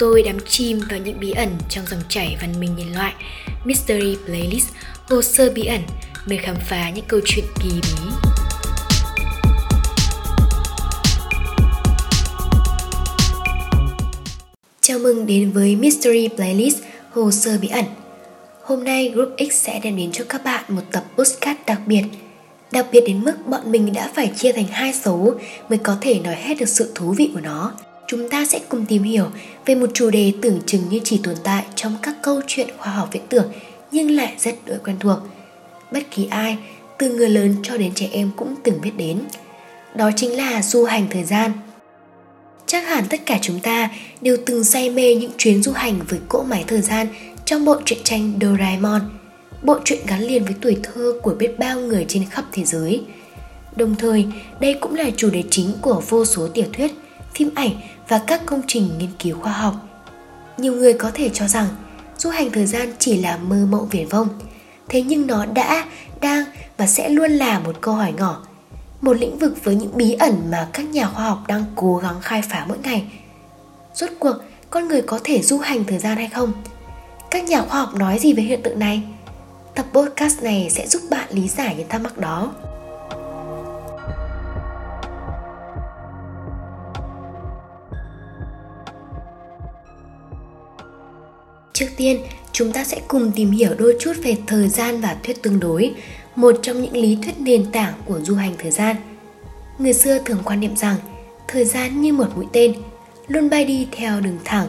tôi đắm chim vào những bí ẩn trong dòng chảy văn minh nhân loại. Mystery Playlist, hồ sơ bí ẩn, nơi khám phá những câu chuyện kỳ bí. Chào mừng đến với Mystery Playlist, hồ sơ bí ẩn. Hôm nay Group X sẽ đem đến cho các bạn một tập postcard đặc biệt Đặc biệt đến mức bọn mình đã phải chia thành hai số mới có thể nói hết được sự thú vị của nó chúng ta sẽ cùng tìm hiểu về một chủ đề tưởng chừng như chỉ tồn tại trong các câu chuyện khoa học viễn tưởng nhưng lại rất đỗi quen thuộc. Bất kỳ ai, từ người lớn cho đến trẻ em cũng từng biết đến. Đó chính là du hành thời gian. Chắc hẳn tất cả chúng ta đều từng say mê những chuyến du hành với cỗ máy thời gian trong bộ truyện tranh Doraemon, bộ truyện gắn liền với tuổi thơ của biết bao người trên khắp thế giới. Đồng thời, đây cũng là chủ đề chính của vô số tiểu thuyết, phim ảnh và các công trình nghiên cứu khoa học. Nhiều người có thể cho rằng du hành thời gian chỉ là mơ mộng viển vông, thế nhưng nó đã, đang và sẽ luôn là một câu hỏi ngỏ, một lĩnh vực với những bí ẩn mà các nhà khoa học đang cố gắng khai phá mỗi ngày. Rốt cuộc, con người có thể du hành thời gian hay không? Các nhà khoa học nói gì về hiện tượng này? Tập podcast này sẽ giúp bạn lý giải những thắc mắc đó. Trước tiên, chúng ta sẽ cùng tìm hiểu đôi chút về thời gian và thuyết tương đối, một trong những lý thuyết nền tảng của du hành thời gian. Người xưa thường quan niệm rằng thời gian như một mũi tên, luôn bay đi theo đường thẳng,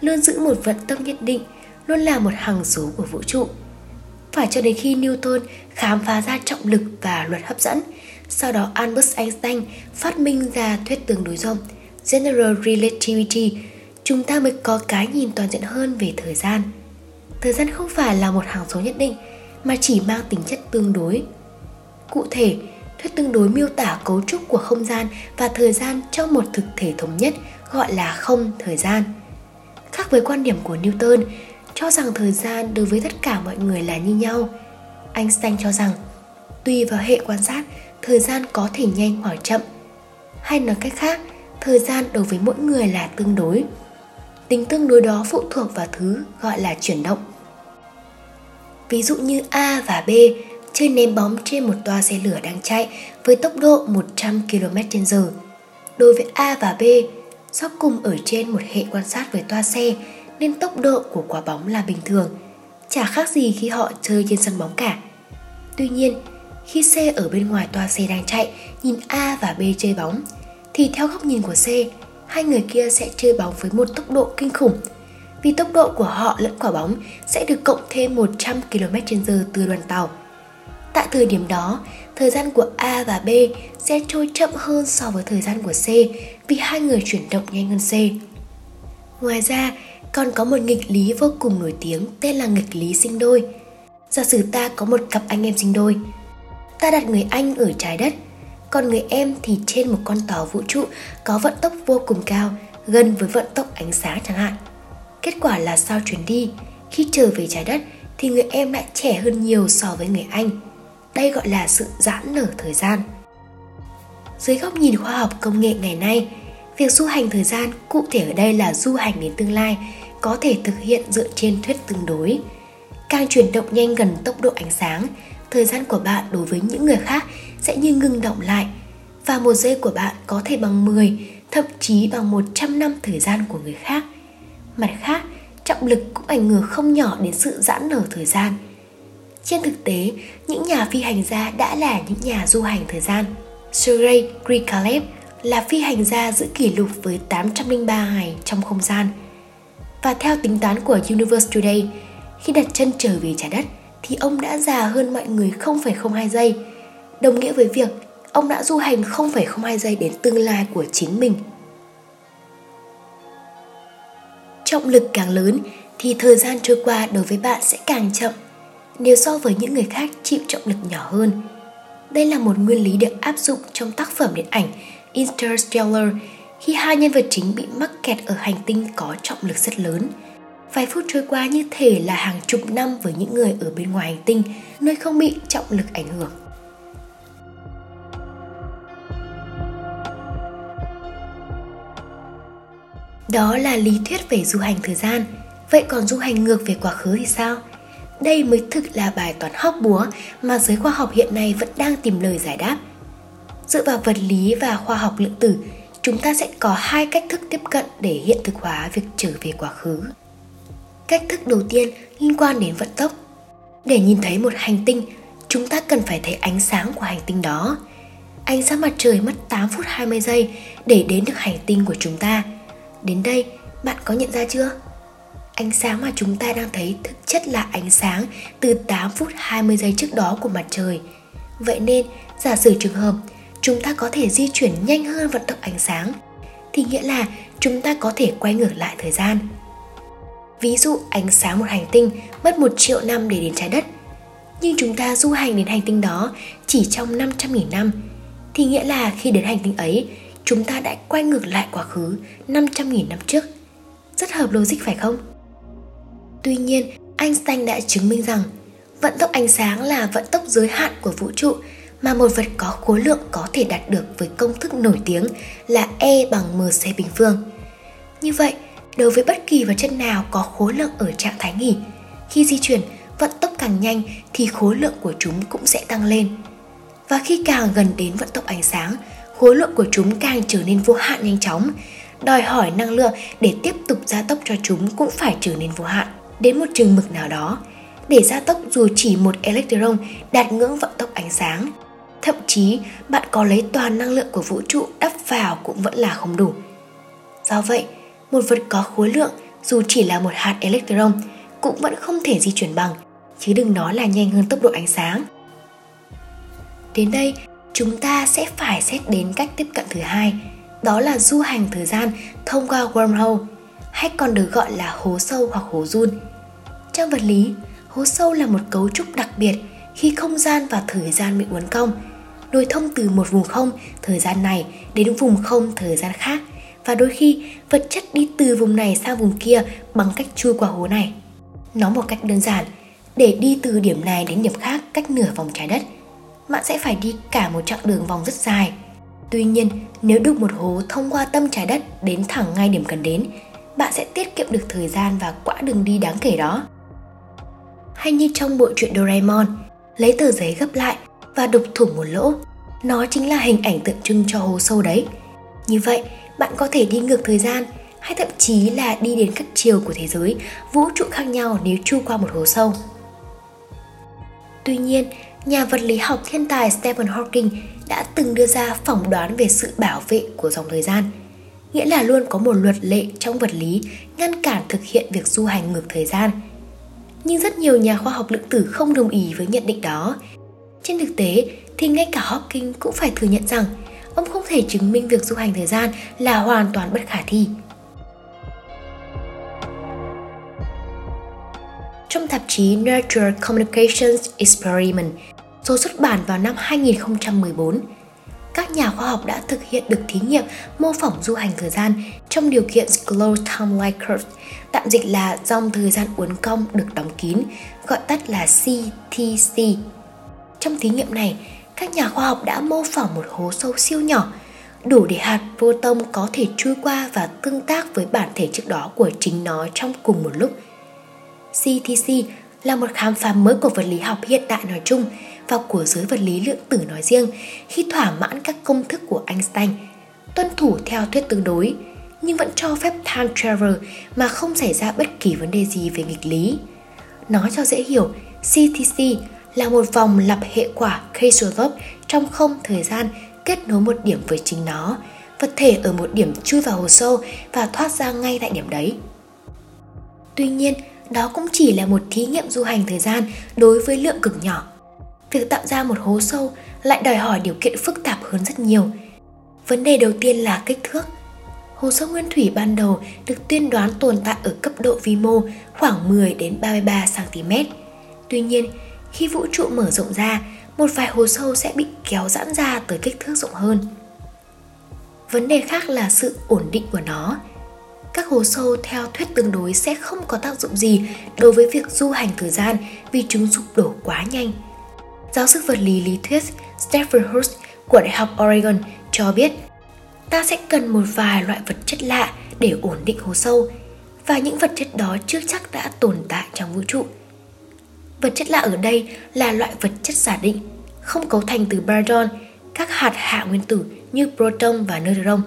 luôn giữ một vận tốc nhất định, luôn là một hằng số của vũ trụ. Phải cho đến khi Newton khám phá ra trọng lực và luật hấp dẫn, sau đó Albert Einstein phát minh ra thuyết tương đối rộng, General Relativity, chúng ta mới có cái nhìn toàn diện hơn về thời gian. Thời gian không phải là một hàng số nhất định, mà chỉ mang tính chất tương đối. Cụ thể thuyết tương đối miêu tả cấu trúc của không gian và thời gian trong một thực thể thống nhất gọi là không thời gian. Khác với quan điểm của newton, cho rằng thời gian đối với tất cả mọi người là như nhau. Einstein cho rằng, tùy vào hệ quan sát, thời gian có thể nhanh hoặc chậm. Hay nói cách khác, thời gian đối với mỗi người là tương đối tính tương đối đó phụ thuộc vào thứ gọi là chuyển động. Ví dụ như A và B chơi ném bóng trên một toa xe lửa đang chạy với tốc độ 100 km/h. Đối với A và B, do cùng ở trên một hệ quan sát với toa xe nên tốc độ của quả bóng là bình thường, chả khác gì khi họ chơi trên sân bóng cả. Tuy nhiên, khi C ở bên ngoài toa xe đang chạy nhìn A và B chơi bóng, thì theo góc nhìn của C, hai người kia sẽ chơi bóng với một tốc độ kinh khủng. Vì tốc độ của họ lẫn quả bóng sẽ được cộng thêm 100 km/h từ đoàn tàu. Tại thời điểm đó, thời gian của A và B sẽ trôi chậm hơn so với thời gian của C vì hai người chuyển động nhanh hơn C. Ngoài ra, còn có một nghịch lý vô cùng nổi tiếng tên là nghịch lý sinh đôi. Giả sử ta có một cặp anh em sinh đôi. Ta đặt người anh ở trái đất còn người em thì trên một con tàu vũ trụ có vận tốc vô cùng cao, gần với vận tốc ánh sáng chẳng hạn. Kết quả là sau chuyến đi, khi trở về trái đất thì người em lại trẻ hơn nhiều so với người anh. Đây gọi là sự giãn nở thời gian. Dưới góc nhìn khoa học công nghệ ngày nay, việc du hành thời gian cụ thể ở đây là du hành đến tương lai có thể thực hiện dựa trên thuyết tương đối. Càng chuyển động nhanh gần tốc độ ánh sáng, thời gian của bạn đối với những người khác sẽ như ngừng động lại và một giây của bạn có thể bằng 10, thậm chí bằng 100 năm thời gian của người khác. Mặt khác, trọng lực cũng ảnh hưởng không nhỏ đến sự giãn nở thời gian. Trên thực tế, những nhà phi hành gia đã là những nhà du hành thời gian. Sergei Krikalev là phi hành gia giữ kỷ lục với 803 ngày trong không gian. Và theo tính toán của Universe Today, khi đặt chân trở về trái đất thì ông đã già hơn mọi người 0,02 giây – đồng nghĩa với việc ông đã du hành 0,02 giây đến tương lai của chính mình. Trọng lực càng lớn thì thời gian trôi qua đối với bạn sẽ càng chậm nếu so với những người khác chịu trọng lực nhỏ hơn. Đây là một nguyên lý được áp dụng trong tác phẩm điện ảnh Interstellar khi hai nhân vật chính bị mắc kẹt ở hành tinh có trọng lực rất lớn. Vài phút trôi qua như thể là hàng chục năm với những người ở bên ngoài hành tinh nơi không bị trọng lực ảnh hưởng. Đó là lý thuyết về du hành thời gian. Vậy còn du hành ngược về quá khứ thì sao? Đây mới thực là bài toán hóc búa mà giới khoa học hiện nay vẫn đang tìm lời giải đáp. Dựa vào vật lý và khoa học lượng tử, chúng ta sẽ có hai cách thức tiếp cận để hiện thực hóa việc trở về quá khứ. Cách thức đầu tiên liên quan đến vận tốc. Để nhìn thấy một hành tinh, chúng ta cần phải thấy ánh sáng của hành tinh đó. Ánh sáng mặt trời mất 8 phút 20 giây để đến được hành tinh của chúng ta. Đến đây, bạn có nhận ra chưa? Ánh sáng mà chúng ta đang thấy thực chất là ánh sáng từ 8 phút 20 giây trước đó của mặt trời. Vậy nên, giả sử trường hợp chúng ta có thể di chuyển nhanh hơn vận tốc ánh sáng, thì nghĩa là chúng ta có thể quay ngược lại thời gian. Ví dụ ánh sáng một hành tinh mất 1 triệu năm để đến trái đất, nhưng chúng ta du hành đến hành tinh đó chỉ trong 500.000 năm, thì nghĩa là khi đến hành tinh ấy, chúng ta đã quay ngược lại quá khứ 500.000 năm trước. Rất hợp logic phải không? Tuy nhiên, Einstein đã chứng minh rằng vận tốc ánh sáng là vận tốc giới hạn của vũ trụ mà một vật có khối lượng có thể đạt được với công thức nổi tiếng là E bằng mc bình phương. Như vậy, đối với bất kỳ vật chất nào có khối lượng ở trạng thái nghỉ, khi di chuyển, vận tốc càng nhanh thì khối lượng của chúng cũng sẽ tăng lên. Và khi càng gần đến vận tốc ánh sáng, khối lượng của chúng càng trở nên vô hạn nhanh chóng, đòi hỏi năng lượng để tiếp tục gia tốc cho chúng cũng phải trở nên vô hạn đến một chừng mực nào đó để gia tốc dù chỉ một electron đạt ngưỡng vận tốc ánh sáng. Thậm chí, bạn có lấy toàn năng lượng của vũ trụ đắp vào cũng vẫn là không đủ. Do vậy, một vật có khối lượng dù chỉ là một hạt electron cũng vẫn không thể di chuyển bằng, chứ đừng nói là nhanh hơn tốc độ ánh sáng. Đến đây, chúng ta sẽ phải xét đến cách tiếp cận thứ hai, đó là du hành thời gian thông qua wormhole, hay còn được gọi là hố sâu hoặc hố run. Trong vật lý, hố sâu là một cấu trúc đặc biệt khi không gian và thời gian bị uốn cong, nối thông từ một vùng không thời gian này đến vùng không thời gian khác và đôi khi vật chất đi từ vùng này sang vùng kia bằng cách chui qua hố này. Nói một cách đơn giản, để đi từ điểm này đến điểm khác cách nửa vòng trái đất, bạn sẽ phải đi cả một chặng đường vòng rất dài. Tuy nhiên, nếu đục một hố thông qua tâm trái đất đến thẳng ngay điểm cần đến, bạn sẽ tiết kiệm được thời gian và quãng đường đi đáng kể đó hay như trong bộ truyện Doraemon, lấy tờ giấy gấp lại và đục thủng một lỗ. Nó chính là hình ảnh tượng trưng cho hố sâu đấy. Như vậy, bạn có thể đi ngược thời gian hay thậm chí là đi đến các chiều của thế giới, vũ trụ khác nhau nếu chu qua một hố sâu. Tuy nhiên, nhà vật lý học thiên tài Stephen Hawking đã từng đưa ra phỏng đoán về sự bảo vệ của dòng thời gian. Nghĩa là luôn có một luật lệ trong vật lý ngăn cản thực hiện việc du hành ngược thời gian – nhưng rất nhiều nhà khoa học lượng tử không đồng ý với nhận định đó. Trên thực tế thì ngay cả Hawking cũng phải thừa nhận rằng ông không thể chứng minh việc du hành thời gian là hoàn toàn bất khả thi. Trong tạp chí Nature Communications Experiment, số xuất bản vào năm 2014, các nhà khoa học đã thực hiện được thí nghiệm mô phỏng du hành thời gian trong điều kiện Slow Timeline Curve, tạm dịch là dòng thời gian uốn cong được đóng kín, gọi tắt là CTC. Trong thí nghiệm này, các nhà khoa học đã mô phỏng một hố sâu siêu nhỏ, đủ để hạt proton có thể chui qua và tương tác với bản thể trước đó của chính nó trong cùng một lúc. CTC là một khám phá mới của vật lý học hiện đại nói chung – và của giới vật lý lượng tử nói riêng khi thỏa mãn các công thức của Einstein, tuân thủ theo thuyết tương đối, nhưng vẫn cho phép time travel mà không xảy ra bất kỳ vấn đề gì về nghịch lý. Nói cho dễ hiểu, CTC là một vòng lặp hệ quả Kreislov trong không thời gian kết nối một điểm với chính nó, vật thể ở một điểm chui vào hồ sâu và thoát ra ngay tại điểm đấy. Tuy nhiên, đó cũng chỉ là một thí nghiệm du hành thời gian đối với lượng cực nhỏ việc tạo ra một hố sâu lại đòi hỏi điều kiện phức tạp hơn rất nhiều. Vấn đề đầu tiên là kích thước. Hồ sâu nguyên thủy ban đầu được tiên đoán tồn tại ở cấp độ vi mô khoảng 10 đến 33 cm. Tuy nhiên, khi vũ trụ mở rộng ra, một vài hồ sâu sẽ bị kéo giãn ra tới kích thước rộng hơn. Vấn đề khác là sự ổn định của nó. Các hồ sâu theo thuyết tương đối sẽ không có tác dụng gì đối với việc du hành thời gian vì chúng sụp đổ quá nhanh giáo sư vật lý lý thuyết Stephen Hurst của Đại học Oregon cho biết ta sẽ cần một vài loại vật chất lạ để ổn định hồ sâu và những vật chất đó chưa chắc đã tồn tại trong vũ trụ. Vật chất lạ ở đây là loại vật chất giả định, không cấu thành từ baryon các hạt hạ nguyên tử như proton và neutron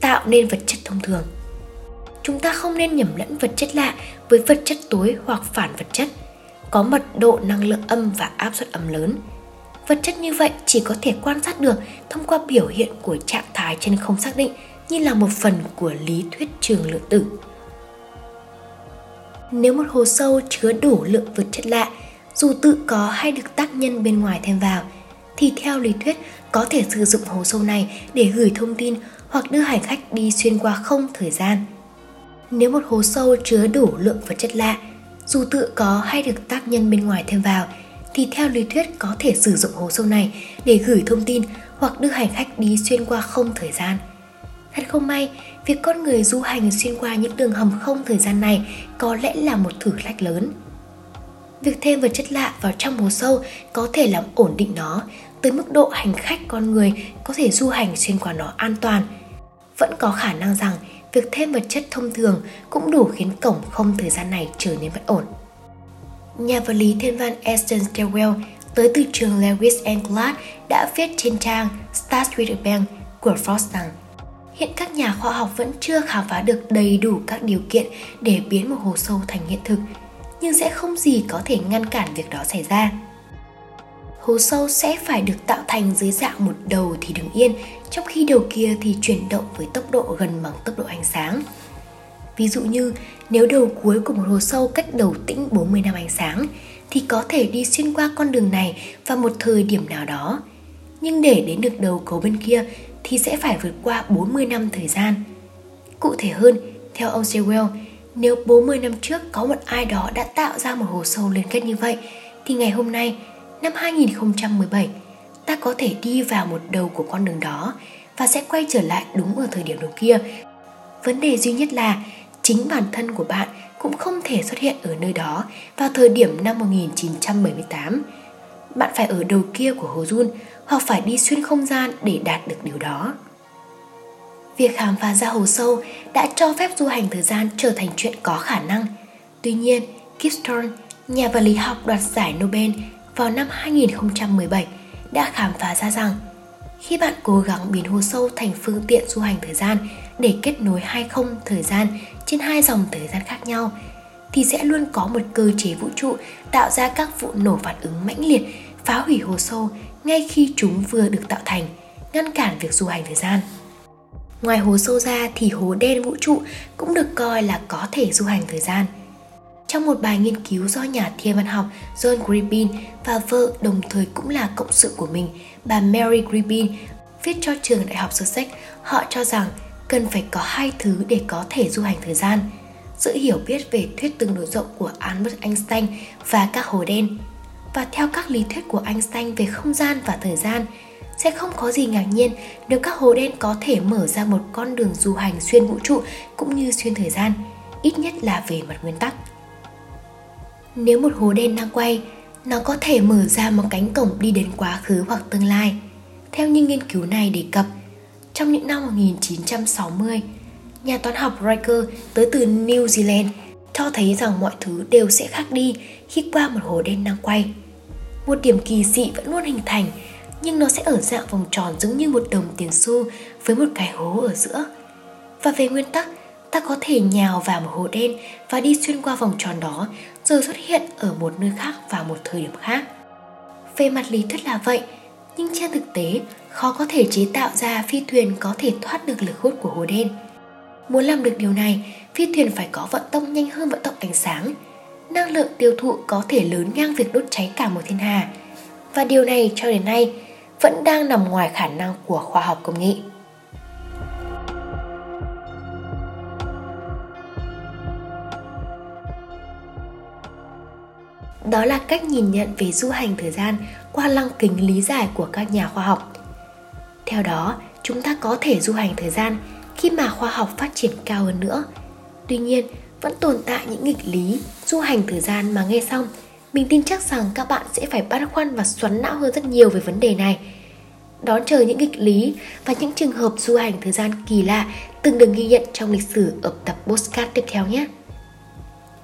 tạo nên vật chất thông thường. Chúng ta không nên nhầm lẫn vật chất lạ với vật chất tối hoặc phản vật chất, có mật độ năng lượng âm và áp suất âm lớn. Vật chất như vậy chỉ có thể quan sát được thông qua biểu hiện của trạng thái chân không xác định như là một phần của lý thuyết trường lượng tử. Nếu một hồ sâu chứa đủ lượng vật chất lạ, dù tự có hay được tác nhân bên ngoài thêm vào, thì theo lý thuyết có thể sử dụng hồ sâu này để gửi thông tin hoặc đưa hành khách đi xuyên qua không thời gian. Nếu một hồ sâu chứa đủ lượng vật chất lạ, dù tự có hay được tác nhân bên ngoài thêm vào, thì theo lý thuyết có thể sử dụng hồ sâu này để gửi thông tin hoặc đưa hành khách đi xuyên qua không thời gian. Thật không may, việc con người du hành xuyên qua những đường hầm không thời gian này có lẽ là một thử thách lớn. Việc thêm vật chất lạ vào trong hồ sâu có thể làm ổn định nó tới mức độ hành khách con người có thể du hành xuyên qua nó an toàn. Vẫn có khả năng rằng việc thêm vật chất thông thường cũng đủ khiến cổng không thời gian này trở nên bất ổn. Nhà vật lý thiên văn Aston Stilwell tới từ trường Lewis and Clark đã viết trên trang Stars with a Bank của Frost rằng hiện các nhà khoa học vẫn chưa khám phá được đầy đủ các điều kiện để biến một hồ sâu thành hiện thực, nhưng sẽ không gì có thể ngăn cản việc đó xảy ra. Hố sâu sẽ phải được tạo thành dưới dạng một đầu thì đứng yên, trong khi đầu kia thì chuyển động với tốc độ gần bằng tốc độ ánh sáng. Ví dụ như nếu đầu cuối của một hố sâu cách đầu tĩnh 40 năm ánh sáng thì có thể đi xuyên qua con đường này vào một thời điểm nào đó. Nhưng để đến được đầu cầu bên kia thì sẽ phải vượt qua 40 năm thời gian. Cụ thể hơn, theo ông Sewell, nếu 40 năm trước có một ai đó đã tạo ra một hồ sâu liên kết như vậy, thì ngày hôm nay, năm 2017, ta có thể đi vào một đầu của con đường đó và sẽ quay trở lại đúng ở thời điểm đầu kia. Vấn đề duy nhất là chính bản thân của bạn cũng không thể xuất hiện ở nơi đó vào thời điểm năm 1978. Bạn phải ở đầu kia của hồ Jun hoặc phải đi xuyên không gian để đạt được điều đó. Việc khám phá ra hồ sâu đã cho phép du hành thời gian trở thành chuyện có khả năng. Tuy nhiên, Kip Thorne, nhà vật lý học đoạt giải Nobel vào năm 2017 đã khám phá ra rằng khi bạn cố gắng biến hồ sâu thành phương tiện du hành thời gian để kết nối hai không thời gian trên hai dòng thời gian khác nhau thì sẽ luôn có một cơ chế vũ trụ tạo ra các vụ nổ phản ứng mãnh liệt phá hủy hồ sâu ngay khi chúng vừa được tạo thành, ngăn cản việc du hành thời gian. Ngoài hố sâu ra thì hố đen vũ trụ cũng được coi là có thể du hành thời gian. Trong một bài nghiên cứu do nhà thiên văn học John Gribbin và vợ đồng thời cũng là cộng sự của mình, bà Mary Gribbin, viết cho trường đại học Sussex, họ cho rằng cần phải có hai thứ để có thể du hành thời gian. Sự hiểu biết về thuyết tương đối rộng của Albert Einstein và các hố đen và theo các lý thuyết của Einstein về không gian và thời gian, sẽ không có gì ngạc nhiên nếu các hố đen có thể mở ra một con đường du hành xuyên vũ trụ cũng như xuyên thời gian, ít nhất là về mặt nguyên tắc. Nếu một hố đen đang quay, nó có thể mở ra một cánh cổng đi đến quá khứ hoặc tương lai. Theo như nghiên cứu này đề cập, trong những năm 1960, nhà toán học Riker tới từ New Zealand cho thấy rằng mọi thứ đều sẽ khác đi khi qua một hố đen đang quay một điểm kỳ dị vẫn luôn hình thành nhưng nó sẽ ở dạng vòng tròn giống như một đồng tiền xu với một cái hố ở giữa. Và về nguyên tắc, ta có thể nhào vào một hố đen và đi xuyên qua vòng tròn đó rồi xuất hiện ở một nơi khác vào một thời điểm khác. Về mặt lý thuyết là vậy, nhưng trên thực tế khó có thể chế tạo ra phi thuyền có thể thoát được lực hút của hố đen. Muốn làm được điều này, phi thuyền phải có vận tốc nhanh hơn vận tốc ánh sáng – năng lượng tiêu thụ có thể lớn ngang việc đốt cháy cả một thiên hà. Và điều này cho đến nay vẫn đang nằm ngoài khả năng của khoa học công nghệ. Đó là cách nhìn nhận về du hành thời gian qua lăng kính lý giải của các nhà khoa học. Theo đó, chúng ta có thể du hành thời gian khi mà khoa học phát triển cao hơn nữa. Tuy nhiên, vẫn tồn tại những nghịch lý du hành thời gian mà nghe xong mình tin chắc rằng các bạn sẽ phải băn khoăn và xoắn não hơn rất nhiều về vấn đề này đón chờ những nghịch lý và những trường hợp du hành thời gian kỳ lạ từng được ghi nhận trong lịch sử ở tập postcard tiếp theo nhé.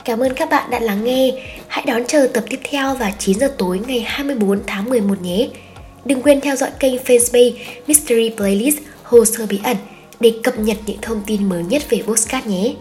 Cảm ơn các bạn đã lắng nghe. Hãy đón chờ tập tiếp theo vào 9 giờ tối ngày 24 tháng 11 nhé. Đừng quên theo dõi kênh Facebook Mystery Playlist Hồ sơ bí ẩn để cập nhật những thông tin mới nhất về postcard nhé.